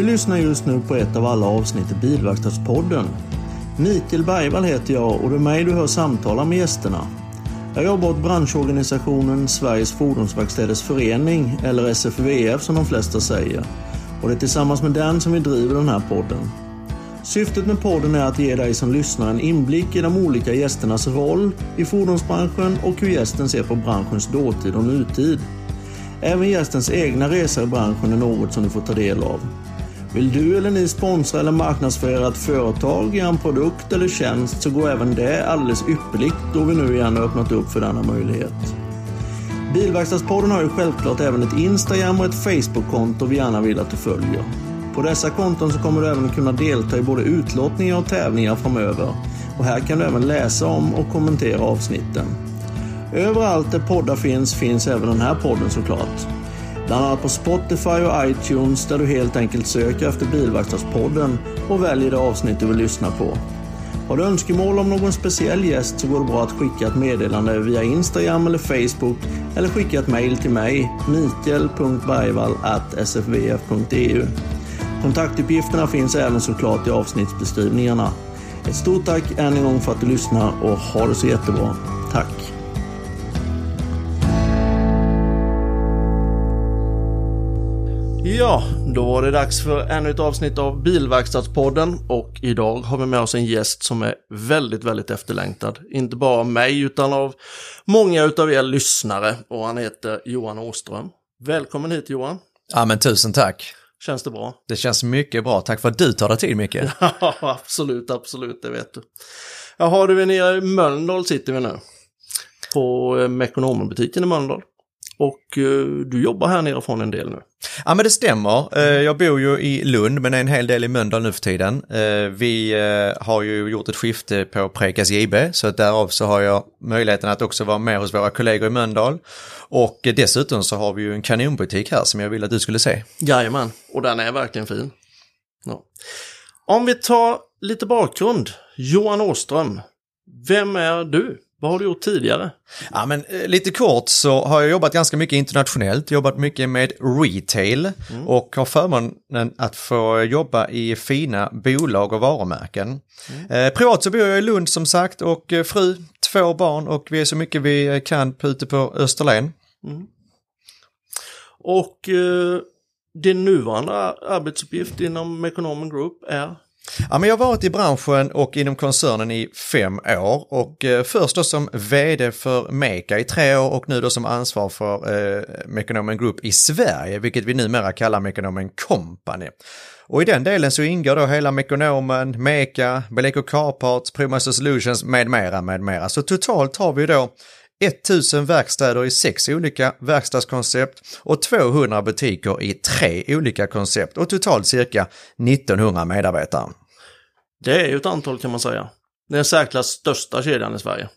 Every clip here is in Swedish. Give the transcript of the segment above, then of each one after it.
Du lyssnar just nu på ett av alla avsnitt i Bilverkstadspodden. Mikael Bergvall heter jag och det är mig du hör samtala med gästerna. Jag jobbar åt branschorganisationen Sveriges Fordonsverkstäders Förening, eller SFVF som de flesta säger. Och det är tillsammans med den som vi driver den här podden. Syftet med podden är att ge dig som lyssnar en inblick i de olika gästernas roll i fordonsbranschen och hur gästen ser på branschens dåtid och nutid. Även gästens egna resa i branschen är något som du får ta del av. Vill du eller ni sponsra eller marknadsföra ett företag, en produkt eller tjänst så går även det alldeles ypperligt då vi nu igen har öppnat upp för denna möjlighet. Bilverkstadspodden har ju självklart även ett Instagram och ett Facebook-konto vi gärna vill att du följer. På dessa konton så kommer du även kunna delta i både utlottningar och tävlingar framöver. Och här kan du även läsa om och kommentera avsnitten. Överallt där poddar finns, finns även den här podden såklart. Bland annat på Spotify och iTunes där du helt enkelt söker efter Bilverkstadspodden och väljer det avsnitt du vill lyssna på. Har du önskemål om någon speciell gäst så går det bra att skicka ett meddelande via Instagram eller Facebook eller skicka ett mail till mig, mikael.bergvall.sfvf.eu. Kontaktuppgifterna finns även såklart i avsnittsbeskrivningarna. Ett stort tack än en gång för att du lyssnar och ha det så jättebra. Tack! Ja, då var det dags för ännu ett avsnitt av Bilverkstadspodden och idag har vi med oss en gäst som är väldigt, väldigt efterlängtad. Inte bara av mig utan av många utav er lyssnare och han heter Johan Åström. Välkommen hit Johan! Ja men tusen tack! Känns det bra? Det känns mycket bra, tack för att du tar dig tid Micke. Ja, absolut, absolut, det vet du. Jaha, du är nere i Mölndal sitter vi nu. På eh, Mekonomenbutiken i Mölndal. Och eh, du jobbar här nere från en del nu. Ja men det stämmer. Eh, jag bor ju i Lund men är en hel del i Mölndal nu för tiden. Eh, vi har ju gjort ett skifte på Prekas JB så därav så har jag möjligheten att också vara med hos våra kollegor i Mölndal. Och dessutom så har vi ju en kanonbutik här som jag ville att du skulle se. Jajamän, och den är verkligen fin. Ja. Om vi tar lite bakgrund. Johan Åström, vem är du? Vad har du gjort tidigare? Ja men eh, lite kort så har jag jobbat ganska mycket internationellt, jobbat mycket med retail mm. och har förmånen att få jobba i fina bolag och varumärken. Mm. Eh, privat så bor jag i Lund som sagt och eh, fru, två barn och vi är så mycket vi kan ute på Österlen. Mm. Och eh, din nuvarande arbetsuppgift inom Mekonomen Group är? Ja, men jag har varit i branschen och inom koncernen i fem år och eh, först då som vd för Meka i tre år och nu då som ansvar för eh, Mekonomen Group i Sverige, vilket vi numera kallar Mekonomen Company. Och i den delen så ingår då hela Mekonomen, Meka, Beleco Carparts, Parts, Solutions med mera, med mera. Så totalt har vi då 1000 verkstäder i sex olika verkstadskoncept och 200 butiker i tre olika koncept och totalt cirka 1900 medarbetare. Det är ju ett antal kan man säga. Det är den särklass största kedjan i Sverige.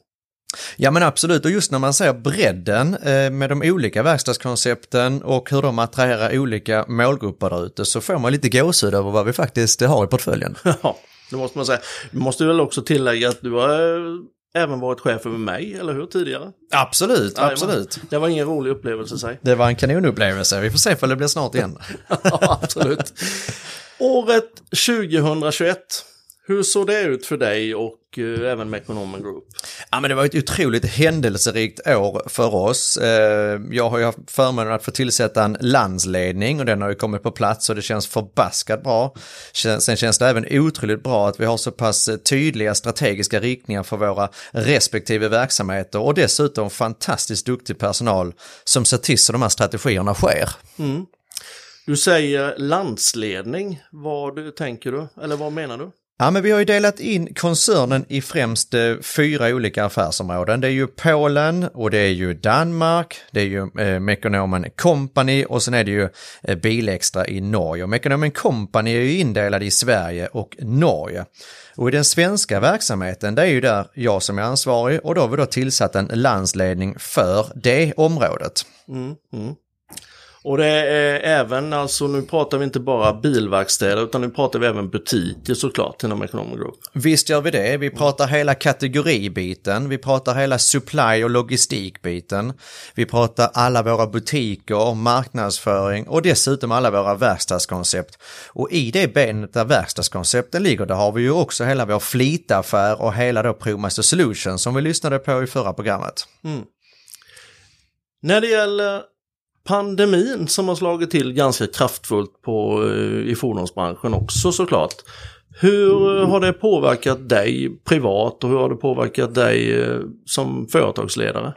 Ja men absolut och just när man ser bredden eh, med de olika verkstadskoncepten och hur de attraherar olika målgrupper där ute så får man lite gåshud över vad vi faktiskt har i portföljen. Ja, det måste man säga. Du måste väl också tillägga att du har även varit chef över mig, eller hur, tidigare? Absolut, ja, absolut. Det var ingen rolig upplevelse, säg. Det var en kanonupplevelse, vi får se om det blir snart igen. ja, absolut. Året 2021 hur såg det ut för dig och uh, även med Economen Group? Ja, men det var ett otroligt händelserikt år för oss. Uh, jag har ju haft förmånen att få tillsätta en landsledning och den har ju kommit på plats och det känns förbaskat bra. Sen känns det även otroligt bra att vi har så pass tydliga strategiska riktningar för våra respektive verksamheter och dessutom fantastiskt duktig personal som ser till så de här strategierna sker. Mm. Du säger landsledning, vad tänker du? Eller vad menar du? Ja, men vi har ju delat in koncernen i främst eh, fyra olika affärsområden. Det är ju Polen och det är ju Danmark, det är ju eh, Mekonomen Company och sen är det ju eh, Bilextra i Norge. Och Mekonomen Company är ju indelad i Sverige och Norge. Och i den svenska verksamheten, det är ju där jag som är ansvarig och då har vi då tillsatt en landsledning för det området. Mm, mm. Och det är även, alltså nu pratar vi inte bara bilverkstäder utan nu pratar vi även butiker såklart inom Economic Group. Visst gör vi det. Vi pratar hela kategoribiten, vi pratar hela supply och logistikbiten. Vi pratar alla våra butiker, marknadsföring och dessutom alla våra verkstadskoncept. Och i det benet där verkstadskoncepten ligger, där har vi ju också hela vår flitaffär och hela då ProMaster Solutions som vi lyssnade på i förra programmet. Mm. När det gäller pandemin som har slagit till ganska kraftfullt på, eh, i fordonsbranschen också såklart. Hur eh, har det påverkat dig privat och hur har det påverkat dig eh, som företagsledare?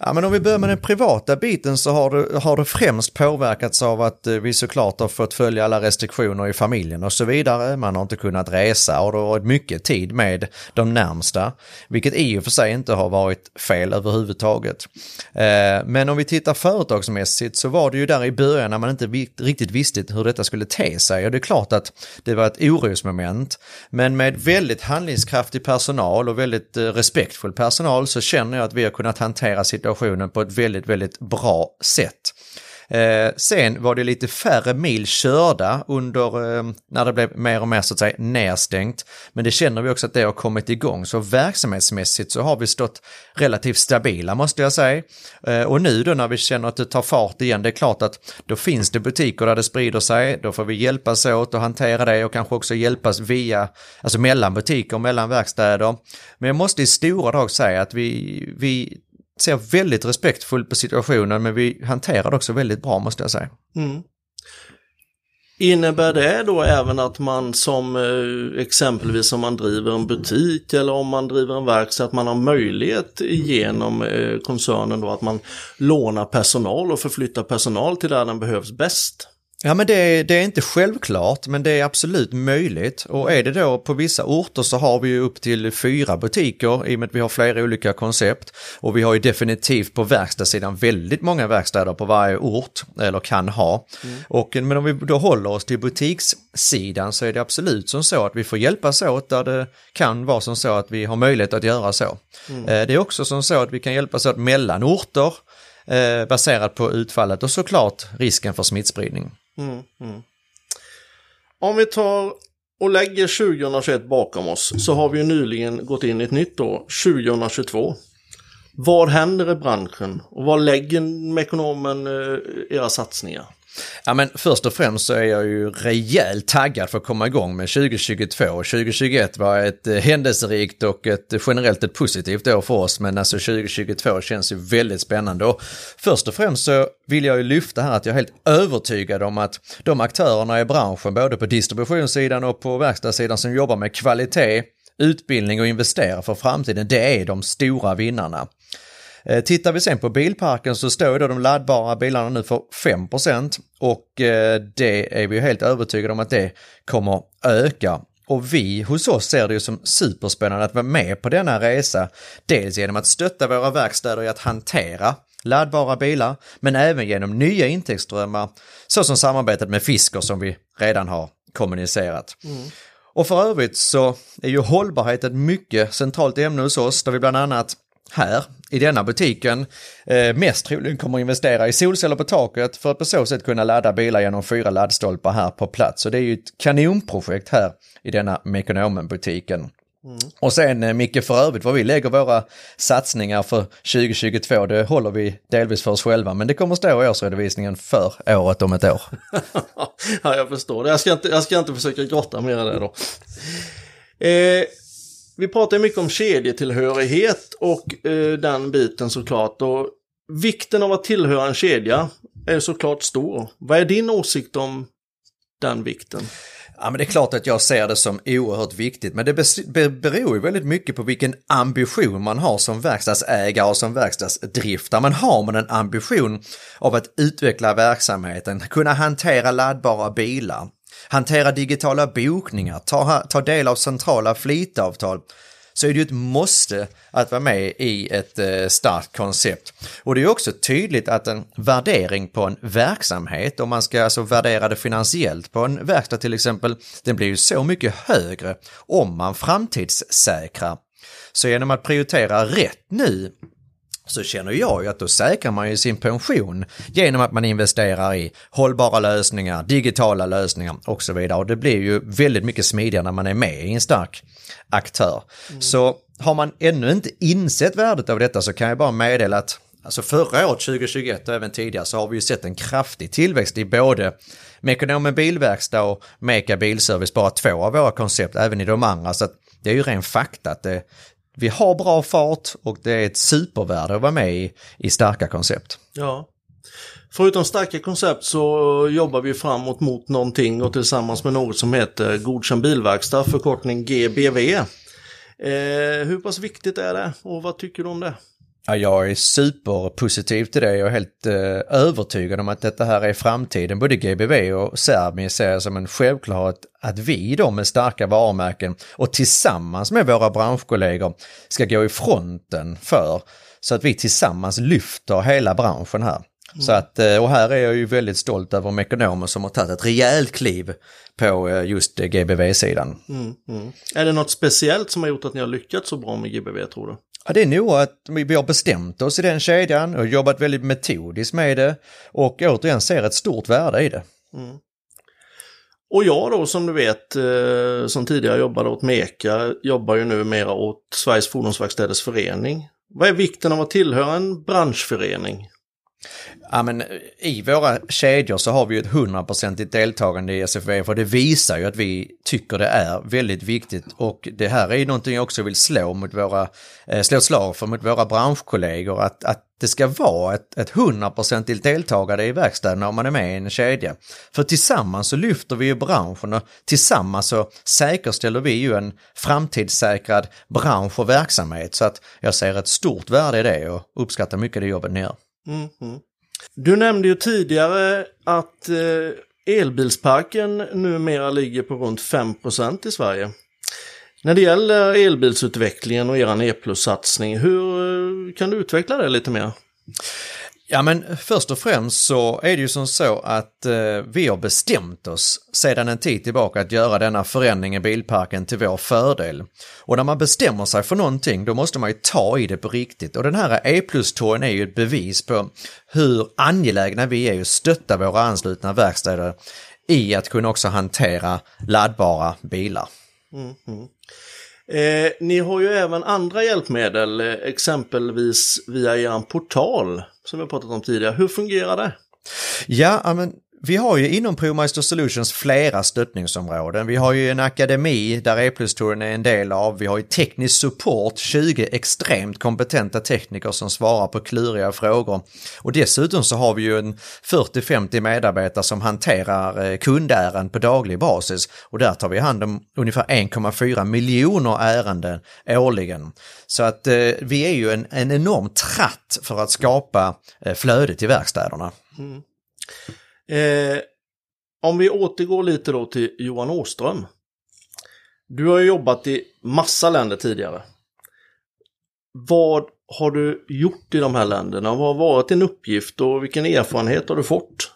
Ja, men om vi börjar med den privata biten så har det, har det främst påverkats av att eh, vi såklart har fått följa alla restriktioner i familjen och så vidare. Man har inte kunnat resa och det har varit mycket tid med de närmsta, vilket i och för sig inte har varit fel överhuvudtaget. Eh, men om vi tittar företagsmässigt så var det ju där i början när man inte riktigt visste hur detta skulle te sig och det är klart att det var ett orosmoment. Men med väldigt handlingskraftig personal och väldigt eh, respektfull personal så känner jag att vi har kunnat hantera hantera situationen på ett väldigt, väldigt bra sätt. Eh, sen var det lite färre mil körda under eh, när det blev mer och mer så att säga nedstängt. Men det känner vi också att det har kommit igång så verksamhetsmässigt så har vi stått relativt stabila måste jag säga. Eh, och nu då när vi känner att det tar fart igen, det är klart att då finns det butiker där det sprider sig, då får vi hjälpas åt att hantera det och kanske också hjälpas via, alltså mellan butiker, mellan verkstäder. Men jag måste i stora drag säga att vi, vi ser väldigt respektfullt på situationen men vi hanterar det också väldigt bra måste jag säga. Mm. Innebär det då även att man som eh, exempelvis om man driver en butik eller om man driver en verkstad att man har möjlighet genom eh, koncernen då att man lånar personal och förflyttar personal till där den behövs bäst? Ja men det, det, är inte självklart men det är absolut möjligt och är det då på vissa orter så har vi ju upp till fyra butiker i och med att vi har flera olika koncept och vi har ju definitivt på verkstadssidan väldigt många verkstäder på varje ort eller kan ha. Mm. Och, men om vi då håller oss till butikssidan så är det absolut som så att vi får hjälpas åt där det kan vara som så att vi har möjlighet att göra så. Mm. Eh, det är också som så att vi kan hjälpas åt mellan orter eh, baserat på utfallet och såklart risken för smittspridning. Mm, mm. Om vi tar och lägger 2021 bakom oss så har vi ju nyligen gått in i ett nytt år, 2022. Vad händer i branschen och vad lägger Mekonomen eh, era satsningar? Ja men först och främst så är jag ju rejält taggad för att komma igång med 2022. 2021 var ett eh, händelserikt och ett eh, generellt ett positivt år för oss men alltså 2022 känns ju väldigt spännande och först och främst så vill jag ju lyfta här att jag är helt övertygad om att de aktörerna i branschen både på distributionssidan och på verkstadssidan som jobbar med kvalitet, utbildning och investera för framtiden, det är de stora vinnarna. Eh, tittar vi sen på bilparken så står då de laddbara bilarna nu för 5 och eh, det är vi helt övertygade om att det kommer öka. Och vi hos oss ser det ju som superspännande att vara med på denna resa. Dels genom att stötta våra verkstäder i att hantera laddbara bilar, men även genom nya intäktsströmmar såsom samarbetet med Fisker som vi redan har kommunicerat. Mm. Och för övrigt så är ju hållbarhet ett mycket centralt ämne hos oss där vi bland annat här i denna butiken eh, mest troligen kommer investera i solceller på taket för att på så sätt kunna ladda bilar genom fyra laddstolpar här på plats. Så det är ju ett kanonprojekt här i denna Mekonomen-butiken. Mm. Och sen eh, Micke, för övrigt vad vi lägger våra satsningar för 2022, det håller vi delvis för oss själva, men det kommer stå i årsredovisningen för året om ett år. ja, jag förstår det. Jag ska inte, jag ska inte försöka grotta mer än det då. Eh, vi pratar mycket om kedjetillhörighet och eh, den biten såklart. Och vikten av att tillhöra en kedja är såklart stor. Vad är din åsikt om den vikten? Ja, men det är klart att jag ser det som oerhört viktigt, men det beror ju väldigt mycket på vilken ambition man har som verkstadsägare och som verkstadsdriftare. Men har man en ambition av att utveckla verksamheten, kunna hantera laddbara bilar, hantera digitala bokningar, ta, ta del av centrala flitavtal, så är det ju ett måste att vara med i ett eh, starkt koncept. Och det är också tydligt att en värdering på en verksamhet, om man ska alltså värdera det finansiellt på en verkstad till exempel, den blir ju så mycket högre om man framtidssäkrar. Så genom att prioritera rätt nu så känner jag ju att då säkrar man ju sin pension genom att man investerar i hållbara lösningar, digitala lösningar och så vidare. Och det blir ju väldigt mycket smidigare när man är med i en stark aktör. Mm. Så har man ännu inte insett värdet av detta så kan jag bara meddela att alltså förra året, 2021 och även tidigare, så har vi ju sett en kraftig tillväxt i både Mekonomen Bilverkstad och Meka Bilservice, bara två av våra koncept, även i de andra. Så det är ju ren fakta att det, vi har bra fart och det är ett supervärde att vara med i, i starka koncept. Ja. Förutom starka koncept så jobbar vi framåt mot någonting och tillsammans med något som heter Godkänd bilverkstad, förkortning GBV. Eh, hur pass viktigt är det och vad tycker du om det? Ja, jag är superpositiv till det. Jag är helt eh, övertygad om att detta här är framtiden. Både GBV och Serbien ser jag som en självklarhet att vi då med starka varumärken och tillsammans med våra branschkollegor ska gå i fronten för så att vi tillsammans lyfter hela branschen här. Mm. Så att, eh, och här är jag ju väldigt stolt över Mekonomer som har tagit ett rejält kliv på eh, just GBV-sidan. Mm, mm. Är det något speciellt som har gjort att ni har lyckats så bra med GBV tror du? Ja, det är nog att vi har bestämt oss i den kedjan och jobbat väldigt metodiskt med det och återigen ser ett stort värde i det. Mm. Och jag då som du vet, eh, som tidigare jobbade åt Meka, jobbar ju nu mera åt Sveriges Fordonsverkstäders Förening. Vad är vikten av att tillhöra en branschförening? Ja, men eh, I våra kedjor så har vi ju ett hundraprocentigt deltagande i SFV för det visar ju att vi tycker det är väldigt viktigt och det här är ju någonting jag också vill slå mot våra, eh, slå slag för mot våra branschkollegor att, att det ska vara ett hundraprocentigt deltagande i verkstäderna om man är med i en kedja. För tillsammans så lyfter vi ju branschen och tillsammans så säkerställer vi ju en framtidssäkrad bransch och verksamhet så att jag ser ett stort värde i det och uppskattar mycket det jobbet ni gör. Mm, -hmm. Du nämnde ju tidigare att eh, elbilsparken numera ligger på runt 5% i Sverige. När det gäller elbilsutvecklingen och er E-plus-satsning, hur eh, kan du utveckla det lite mer? Ja men först och främst så är det ju som så att eh, vi har bestämt oss sedan en tid tillbaka att göra denna förändring i bilparken till vår fördel. Och när man bestämmer sig för någonting då måste man ju ta i det på riktigt och den här e plus är ju ett bevis på hur angelägna vi är att stötta våra anslutna verkstäder i att kunna också hantera laddbara bilar. Mm, -hmm. Eh, ni har ju även andra hjälpmedel, eh, exempelvis via er portal som vi har pratat om tidigare. Hur fungerar det? Ja, men vi har ju inom ProMeister Solutions flera stöttningsområden. Vi har ju en akademi där E-plus-touren är en del av. Vi har ju teknisk support, 20 extremt kompetenta tekniker som svarar på kluriga frågor. Och dessutom så har vi ju en 40-50 medarbetare som hanterar eh, kundärenden på daglig basis. Och där tar vi hand om ungefär 1,4 miljoner ärenden årligen. Så att eh, vi är ju en, en enorm tratt för att skapa eh, flöde till verkstäderna. Mm. Eh, om vi återgår lite då till Johan Åström. Du har ju jobbat i massa länder tidigare. Vad har du gjort i de här länderna? Vad har varit din uppgift och vilken erfarenhet har du fått?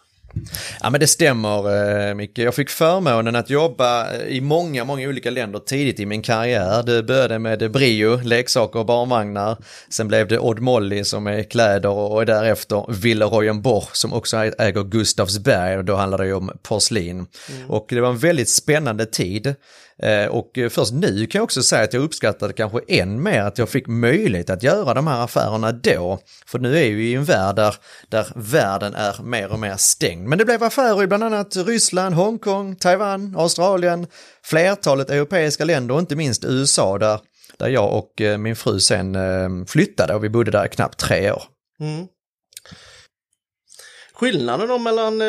Ja men det stämmer eh, Micke. Jag fick förmånen att jobba eh, i många, många olika länder tidigt i min karriär. Det började med Brio, leksaker och barnvagnar. Sen blev det Odd Molly som är kläder och därefter Villeroyen Boch som också äger Gustavsberg och då handlar det om porslin. Mm. Och det var en väldigt spännande tid. Eh, och först nu kan jag också säga att jag uppskattade kanske än mer att jag fick möjlighet att göra de här affärerna då. För nu är vi i en värld där, där världen är mer och mer stängd. Men det blev affärer i bland annat Ryssland, Hongkong, Taiwan, Australien, flertalet europeiska länder och inte minst USA där, där jag och eh, min fru sen eh, flyttade och vi bodde där i knappt tre år. Mm. Skillnaden då mellan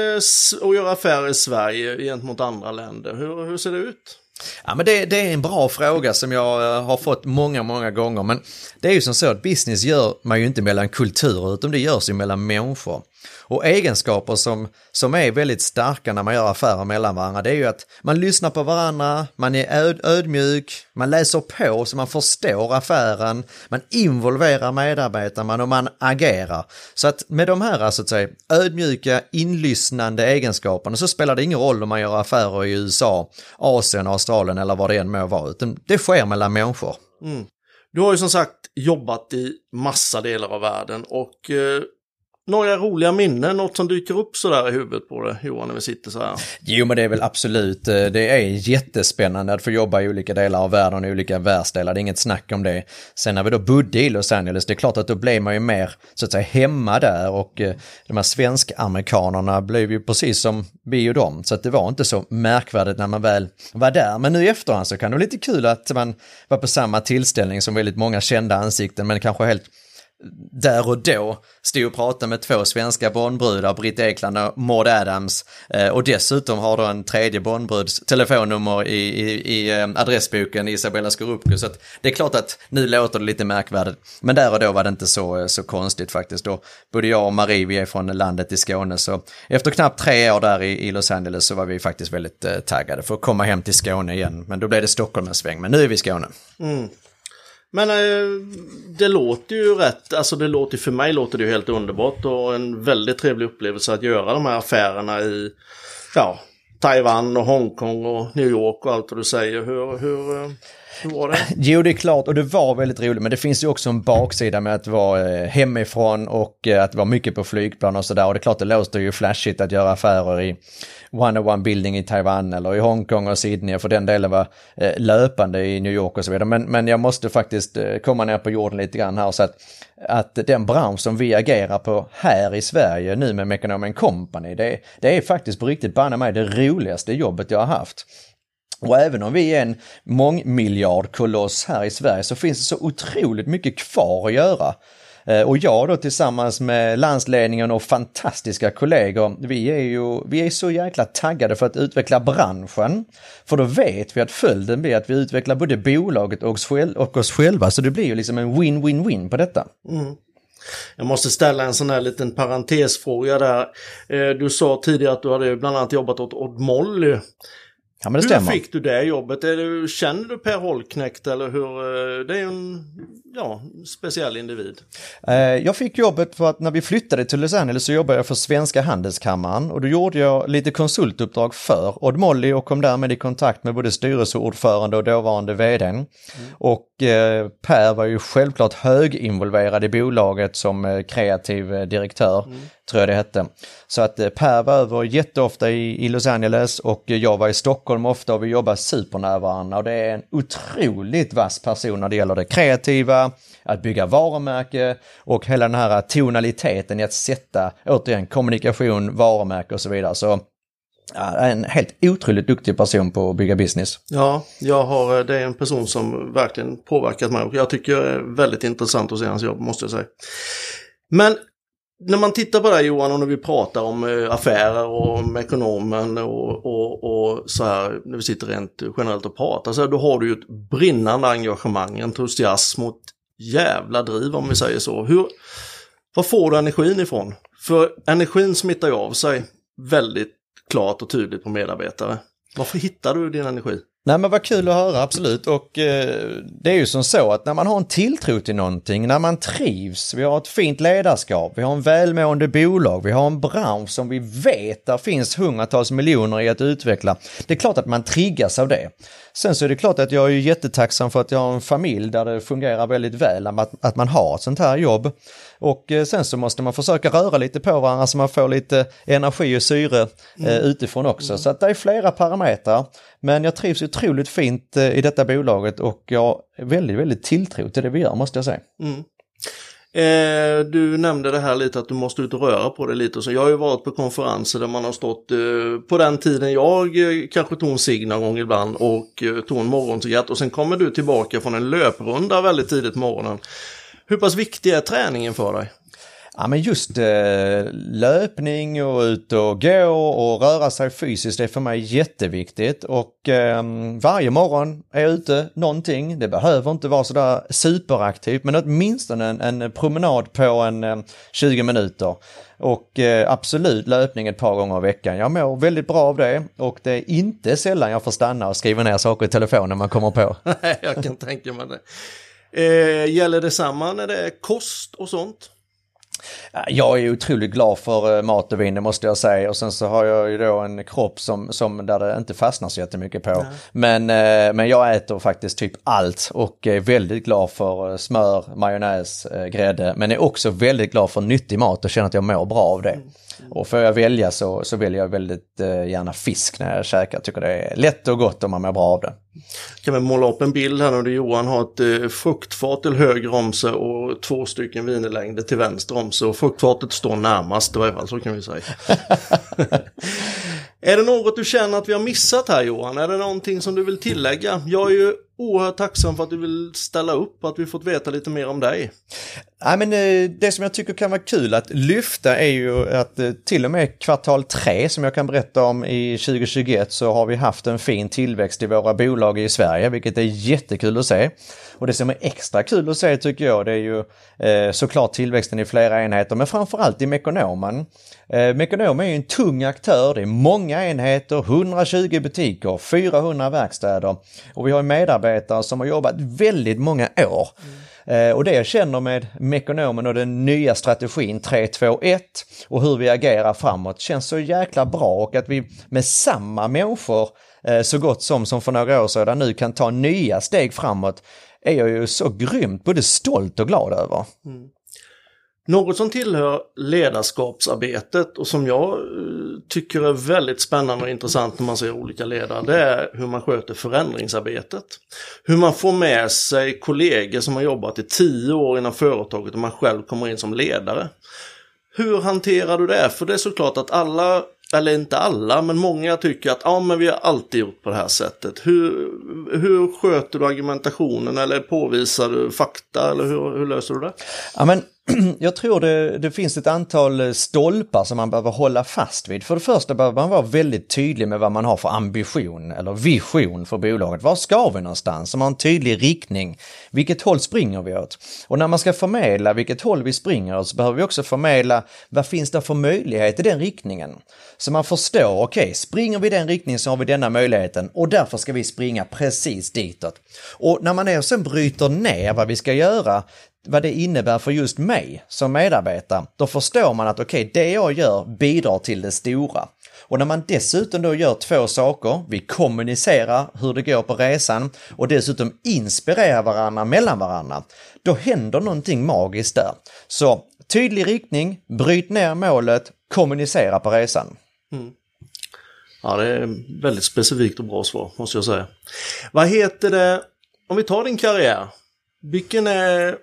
att göra affärer i Sverige gentemot andra länder, hur, hur ser det ut? Ja, men det, det, är en bra fråga som jag eh, har fått många, många gånger. Men det är ju som så att business gör man ju inte mellan kulturer utan det görs ju mellan människor. Och egenskaper som, som är väldigt starka när man gör affärer mellan varandra det är ju att man lyssnar på varandra, man är öd, ödmjuk, man läser på så man förstår affären, man involverar medarbetarna och man agerar. Så att med de här så att säga, ödmjuka, inlyssnande egenskaperna så spelar det ingen roll om man gör affärer i USA, Asien, Australien eller vad det än må vara, utan det sker mellan människor. Mm. Du har ju som sagt jobbat i massa delar av världen och eh, några roliga minnen, något som dyker upp sådär i huvudet på dig Johan när vi sitter så här? Jo men det är väl absolut, eh, det är jättespännande att få jobba i olika delar av världen, i olika världsdelar, det är inget snack om det. Sen när vi då bodde i Los Angeles, det är klart att då blev man ju mer så att säga hemma där och eh, de här svensk-amerikanerna blev ju precis som vi och dem, så att det var inte så märkvärdigt när man väl var där. Men nu i efterhand så kan det vara lite kul att man var på samma tillställning som väldigt många kända ansikten, men kanske helt där och då stod och pratade med två svenska Bondbrudar, Britt Ekland och Maud Adams. Eh, och dessutom har då en tredje Bondbruds telefonnummer i, i, i eh, adressboken Isabella Scorupco. Så att det är klart att nu låter det lite märkvärdigt. Men där och då var det inte så, eh, så konstigt faktiskt. Då både jag och Marie, vi är från landet i Skåne. Så efter knappt tre år där i, i Los Angeles så var vi faktiskt väldigt taggade för att komma hem till Skåne igen. Men då blev det Stockholm en sväng. Men nu är vi i Skåne. Mm. Men eh, det låter ju rätt, alltså det låter för mig låter det ju helt underbart och en väldigt trevlig upplevelse att göra de här affärerna i ja, Taiwan och Hongkong och New York och allt vad du säger. Hur, hur, eh, hur var det? Jo, det är klart och det var väldigt roligt, men det finns ju också en baksida med att vara eh, hemifrån och eh, att vara mycket på flygplan och sådär. Och det är klart, det låter ju flashigt att göra affärer i One One Building i Taiwan eller i Hongkong och Sydney och för den delen var eh, löpande i New York och så vidare. Men, men jag måste faktiskt komma ner på jorden lite grann här så att, att den bransch som vi agerar på här i Sverige nu med Mekonomen Company, det, det är faktiskt på riktigt banne mig det roligaste jobbet jag har haft. Och även om vi är en mångmiljardkoloss här i Sverige så finns det så otroligt mycket kvar att göra. Eh, och jag då tillsammans med landsledningen och fantastiska kollegor, vi är ju vi är så jäkla taggade för att utveckla branschen. För då vet vi att följden blir att vi utvecklar både bolaget och oss själva, så det blir ju liksom en win-win-win på detta. Mm. Jag måste ställa en sån här liten parentesfråga där. Eh, du sa tidigare att du hade bland annat jobbat åt Odd Molly. Ja, hur stämmer. fick du det jobbet? Är du, känner du Per Holknekt eller hur? Eh, det är en ja, speciell individ. Eh, jag fick jobbet för att när vi flyttade till Los Angeles så jobbade jag för Svenska Handelskammaren och då gjorde jag lite konsultuppdrag för Odd Molly och kom därmed i kontakt med både styrelseordförande och dåvarande vdn. Mm. Och eh, Per var ju självklart höginvolverad i bolaget som kreativ direktör. Mm tror jag det hette. Så att eh, Per var över jätteofta i, i Los Angeles och eh, jag var i Stockholm ofta och vi jobbar supernära varandra och det är en otroligt vass person när det gäller det kreativa, att bygga varumärke och hela den här tonaliteten i att sätta, återigen, kommunikation, varumärke och så vidare. Så Ja, en helt otroligt duktig person på att bygga business. Ja, jag har, eh, det är en person som verkligen påverkat mig och jag tycker det är väldigt intressant att se hans jobb måste jag säga. Men när man tittar på det här Johan och när vi pratar om eh, affärer och om ekonomen och, och, och, så här när vi sitter rent generellt och pratar så här, då har du ju ett brinnande engagemang, entusiasm och ett jävla driv om vi säger så. Hur, var får du energin ifrån? För energin smittar ju av sig väldigt klart och tydligt på medarbetare. Varför hittar du din energi? Nej men vad kul att höra, absolut. Och eh, det är ju som så att när man har en tilltro till någonting, när man trivs, vi har ett fint ledarskap, vi har en välmående bolag, vi har en bransch som vi vet där finns hundratals miljoner i att utveckla. Det är klart att man triggas av det. Sen så är det klart att jag är jättetacksam för att jag har en familj där det fungerar väldigt väl, att, att man har ett sånt här jobb. Och eh, sen så måste man försöka röra lite på varandra så man får lite energi och syre eh, mm. utifrån också. Mm. Så att det är flera parametrar. Men jag trivs otroligt fint eh, i detta bolaget och jag har väldigt, väldigt tilltro till det vi gör måste jag säga. Mm. Eh, du nämnde det här lite att du måste ut och röra på dig lite. Så. Jag har ju varit på konferenser där man har stått eh, på den tiden jag eh, kanske tog en cigg någon gång ibland och eh, tog en morgoncigarett och sen kommer du tillbaka från en löprunda väldigt tidigt på morgonen. Hur pass viktig är träningen för dig? Ja men just eh, löpning och ut och gå och röra sig fysiskt det är för mig jätteviktigt och eh, varje morgon är jag ute någonting. Det behöver inte vara sådär superaktivt men åtminstone en, en promenad på en eh, 20 minuter. Och eh, absolut löpning ett par gånger i veckan. Jag mår väldigt bra av det och det är inte sällan jag får stanna och skriva ner saker i telefonen när man kommer på. Nej, jag kan tänka mig det. Eh, gäller det samma när det är kost och sånt? Jag är otroligt glad för eh, mat och vin, det måste jag säga. Och sen så har jag ju då en kropp som, som där det inte fastnar så jättemycket på. Men, eh, men jag äter faktiskt typ allt och är väldigt glad för eh, smör, majonnäs, grädde. Men är också väldigt glad för nyttig mat och känner att jag mår bra av det. Mm. Och får jag välja så, så väljer jag väldigt eh, gärna fisk när jag käkar. Jag tycker det är lätt och gott om man mår bra av det. Kan vi måla upp en bild här nu där Johan har ett eh, fruktfat till höger om sig och två stycken vinerlängder till vänster om sig och fruktfatet står närmast i varje fall, så kan vi säga. är det något du känner att vi har missat här Johan? Är det någonting som du vill tillägga? Jag är ju oerhört tacksam för att du vill ställa upp och att vi fått veta lite mer om dig. Ja, men eh, det som jag tycker kan vara kul att lyfta är ju att eh, till och med kvartal 3 som jag kan berätta om i 2021 så har vi haft en fin tillväxt i våra bolag i Sverige, vilket är jättekul att se. Och det som är extra kul att se tycker jag det är ju eh, såklart tillväxten i flera enheter men framförallt i Mekonomen. Eh, Mekonom är ju en tung aktör, det är många enheter, 120 butiker, 400 verkstäder och vi har medarbetare som har jobbat väldigt många år. Mm. Eh, och det jag känner med Mekonomen och den nya strategin 321 och hur vi agerar framåt känns så jäkla bra och att vi med samma människor eh, så gott som som för några år sedan nu kan ta nya steg framåt är jag ju så grymt både stolt och glad över. Mm. Något som tillhör ledarskapsarbetet och som jag eh, tycker är väldigt spännande och intressant när man ser olika ledare, det är hur man sköter förändringsarbetet. Hur man får med sig kollegor som har jobbat i tio år inom företaget och man själv kommer in som ledare. Hur hanterar du det? För det är såklart att alla eller inte alla, men många tycker att ja, men vi har alltid gjort på det här sättet. Hur, hur sköter du argumentationen eller påvisar du fakta eller hur, hur löser du det? Ja, men jag tror det, det, finns ett antal eh, stolpar som man behöver hålla fast vid. För det första behöver man vara väldigt tydlig med vad man har för ambition eller vision för bolaget. Var ska vi någonstans? Som har en tydlig riktning. Vilket håll springer vi åt? Och när man ska förmedla vilket håll vi springer åt så behöver vi också förmedla vad finns det för möjlighet i den riktningen? Så man förstår, okej, okay, springer vi i den riktningen så har vi denna möjligheten och därför ska vi springa precis ditåt. Och när man är och sen bryter ner vad vi ska göra vad det innebär för just mig som medarbetare, då förstår man att okej, okay, det jag gör bidrar till det stora. Och när man dessutom då gör två saker, vi kommunicerar hur det går på resan och dessutom inspirerar varandra mellan varandra, då händer någonting magiskt där. Så tydlig riktning, bryt ner målet, kommunicera på resan. Mm. Ja, det är väldigt specifikt och bra svar, måste jag säga. Vad heter det, om vi tar din karriär, vilken är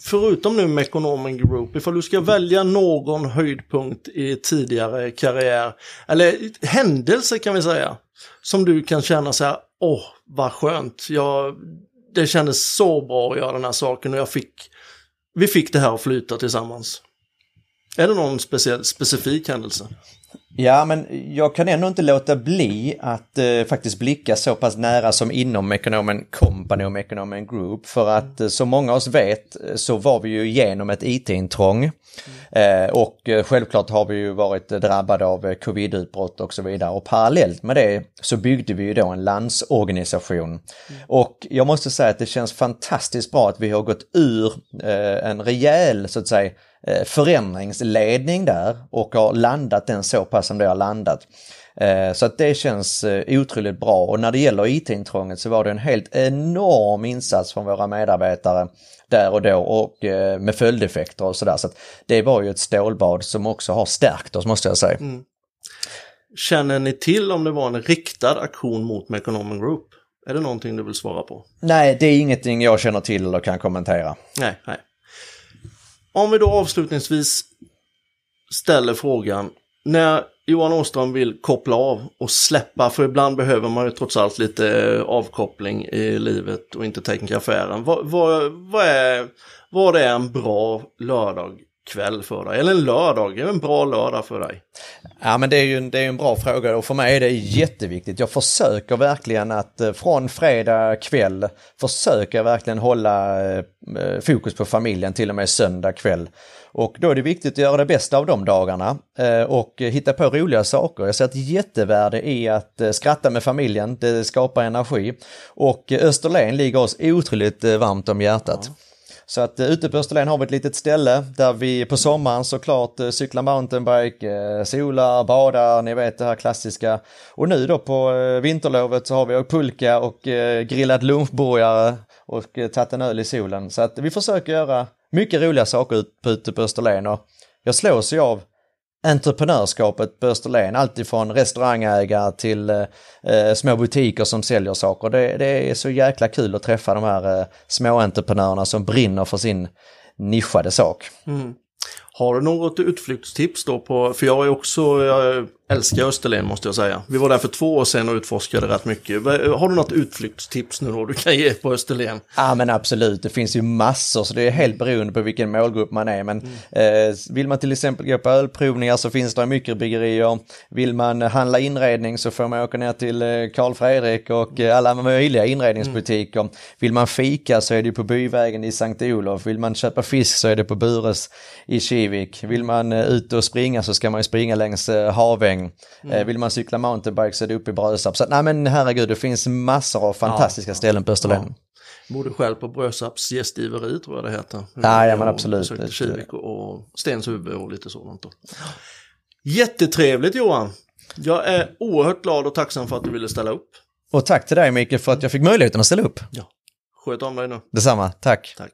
förutom nu Mekonomen Group, ifall du ska välja någon höjdpunkt i tidigare karriär, eller händelse kan vi säga, som du kan känna så här, åh vad skönt, jag, det kändes så bra att göra den här saken och jag fick, vi fick det här att flyta tillsammans. Är det någon speciell, specifik händelse? Ja, men jag kan ändå inte låta bli att eh, faktiskt blicka så pass nära som inom ekonomen Company och ekonomen Group. För att eh, som många av oss vet eh, så var vi ju igenom ett IT-intrång. Eh, och eh, självklart har vi ju varit eh, drabbade av eh, covid-utbrott och så vidare. Och parallellt med det så byggde vi ju då en landsorganisation. Mm. Och jag måste säga att det känns fantastiskt bra att vi har gått ur eh, en rejäl, så att säga, förändringsledning där och har landat den så pass som det har landat. Eh, så att det känns eh, otroligt bra och när det gäller IT-intrånget så var det en helt enorm insats från våra medarbetare där och då och med följdeffekter och sådär. Så att det var ju ett stålbad som också har stärkt oss måste jag säga. Mm. Känner ni till om det var en riktad aktion mot Mekonomen Group? Är det någonting du vill svara på? Nej, det är ingenting jag känner till eller kan kommentera. Nej, nej. Om vi då avslutningsvis ställer frågan, när Johan Åström vill koppla av och släppa, för ibland behöver man ju trots allt lite eh, avkoppling i livet och inte tänka affären. Vad, vad, vad, är, vad är en bra lördag kväll för dig? Eller en lördag, en bra lördag för dig? Ja men det är ju en, det är en bra fråga och för mig är det jätteviktigt. Jag försöker verkligen att eh, från fredag kväll försöker jag verkligen hålla eh, fokus på familjen till och med söndag kväll. Och då är det viktigt att göra det bästa av de dagarna eh, och hitta på roliga saker. Jag ser ett jättevärde i att skratta med familjen, det skapar energi. Och Österlen ligger oss otroligt varmt om hjärtat. Ja. Så att eh, ute på Österlen har vi ett litet ställe där vi på sommaren såklart eh, cyklar mountainbike, eh, solar, badar, ni vet det här klassiska. Och nu då på vinterlovet så har vi pulka och grillat grillad lunchburgare och tagit en öl i solen. Så att vi försöker göra mycket roliga saker ute på Österlen och jag slås ju av entreprenörskapet på Österlen, alltifrån restaurangägare till eh, eh, små butiker som säljer saker. Det, det, är så jäkla kul att träffa de här eh, små entreprenörerna som brinner för sin nischade sak. Mm. Har du något utflyktstips då på, för jag är också, jag älskar Österlen måste jag säga. Vi var där för två år sedan och utforskade rätt mycket. Har du något utflyktstips nu då du kan ge på Österlen? Ja men absolut, det finns ju massor så det är helt beroende på vilken målgrupp man är. Men mm. eh, vill man till exempel gå på ölprovningar så finns det mikrobryggerier. Vill man handla inredning så får man åka ner till eh, Karl Fredrik och eh, alla möjliga inredningsbutiker. Mm. Vill man fika så är det på Byvägen i Sankt Olof. Vill man köpa fisk så är det på Bures i Kivik. Vill man eh, ut och springa så ska man ju springa längs eh, Haväng terräng. Mm. Eh, vill man cykla mountainbike så är det uppe i Brösarp. Så nej men herregud, det finns massor av fantastiska ja, ställen på Österlen. Ja. Borde själv på Brösarps gästgiveri tror jag det heter. Ja, ja men absolut. Besökte Kivik och Stenshuvud och lite sådant. Då. Jättetrevligt Johan! Jag är oerhört glad och tacksam för att du ville ställa upp. Och tack till dig Mikael för att jag fick möjligheten att ställa upp. Ja. Sköt om dig nu. Detsamma, tack. Tack.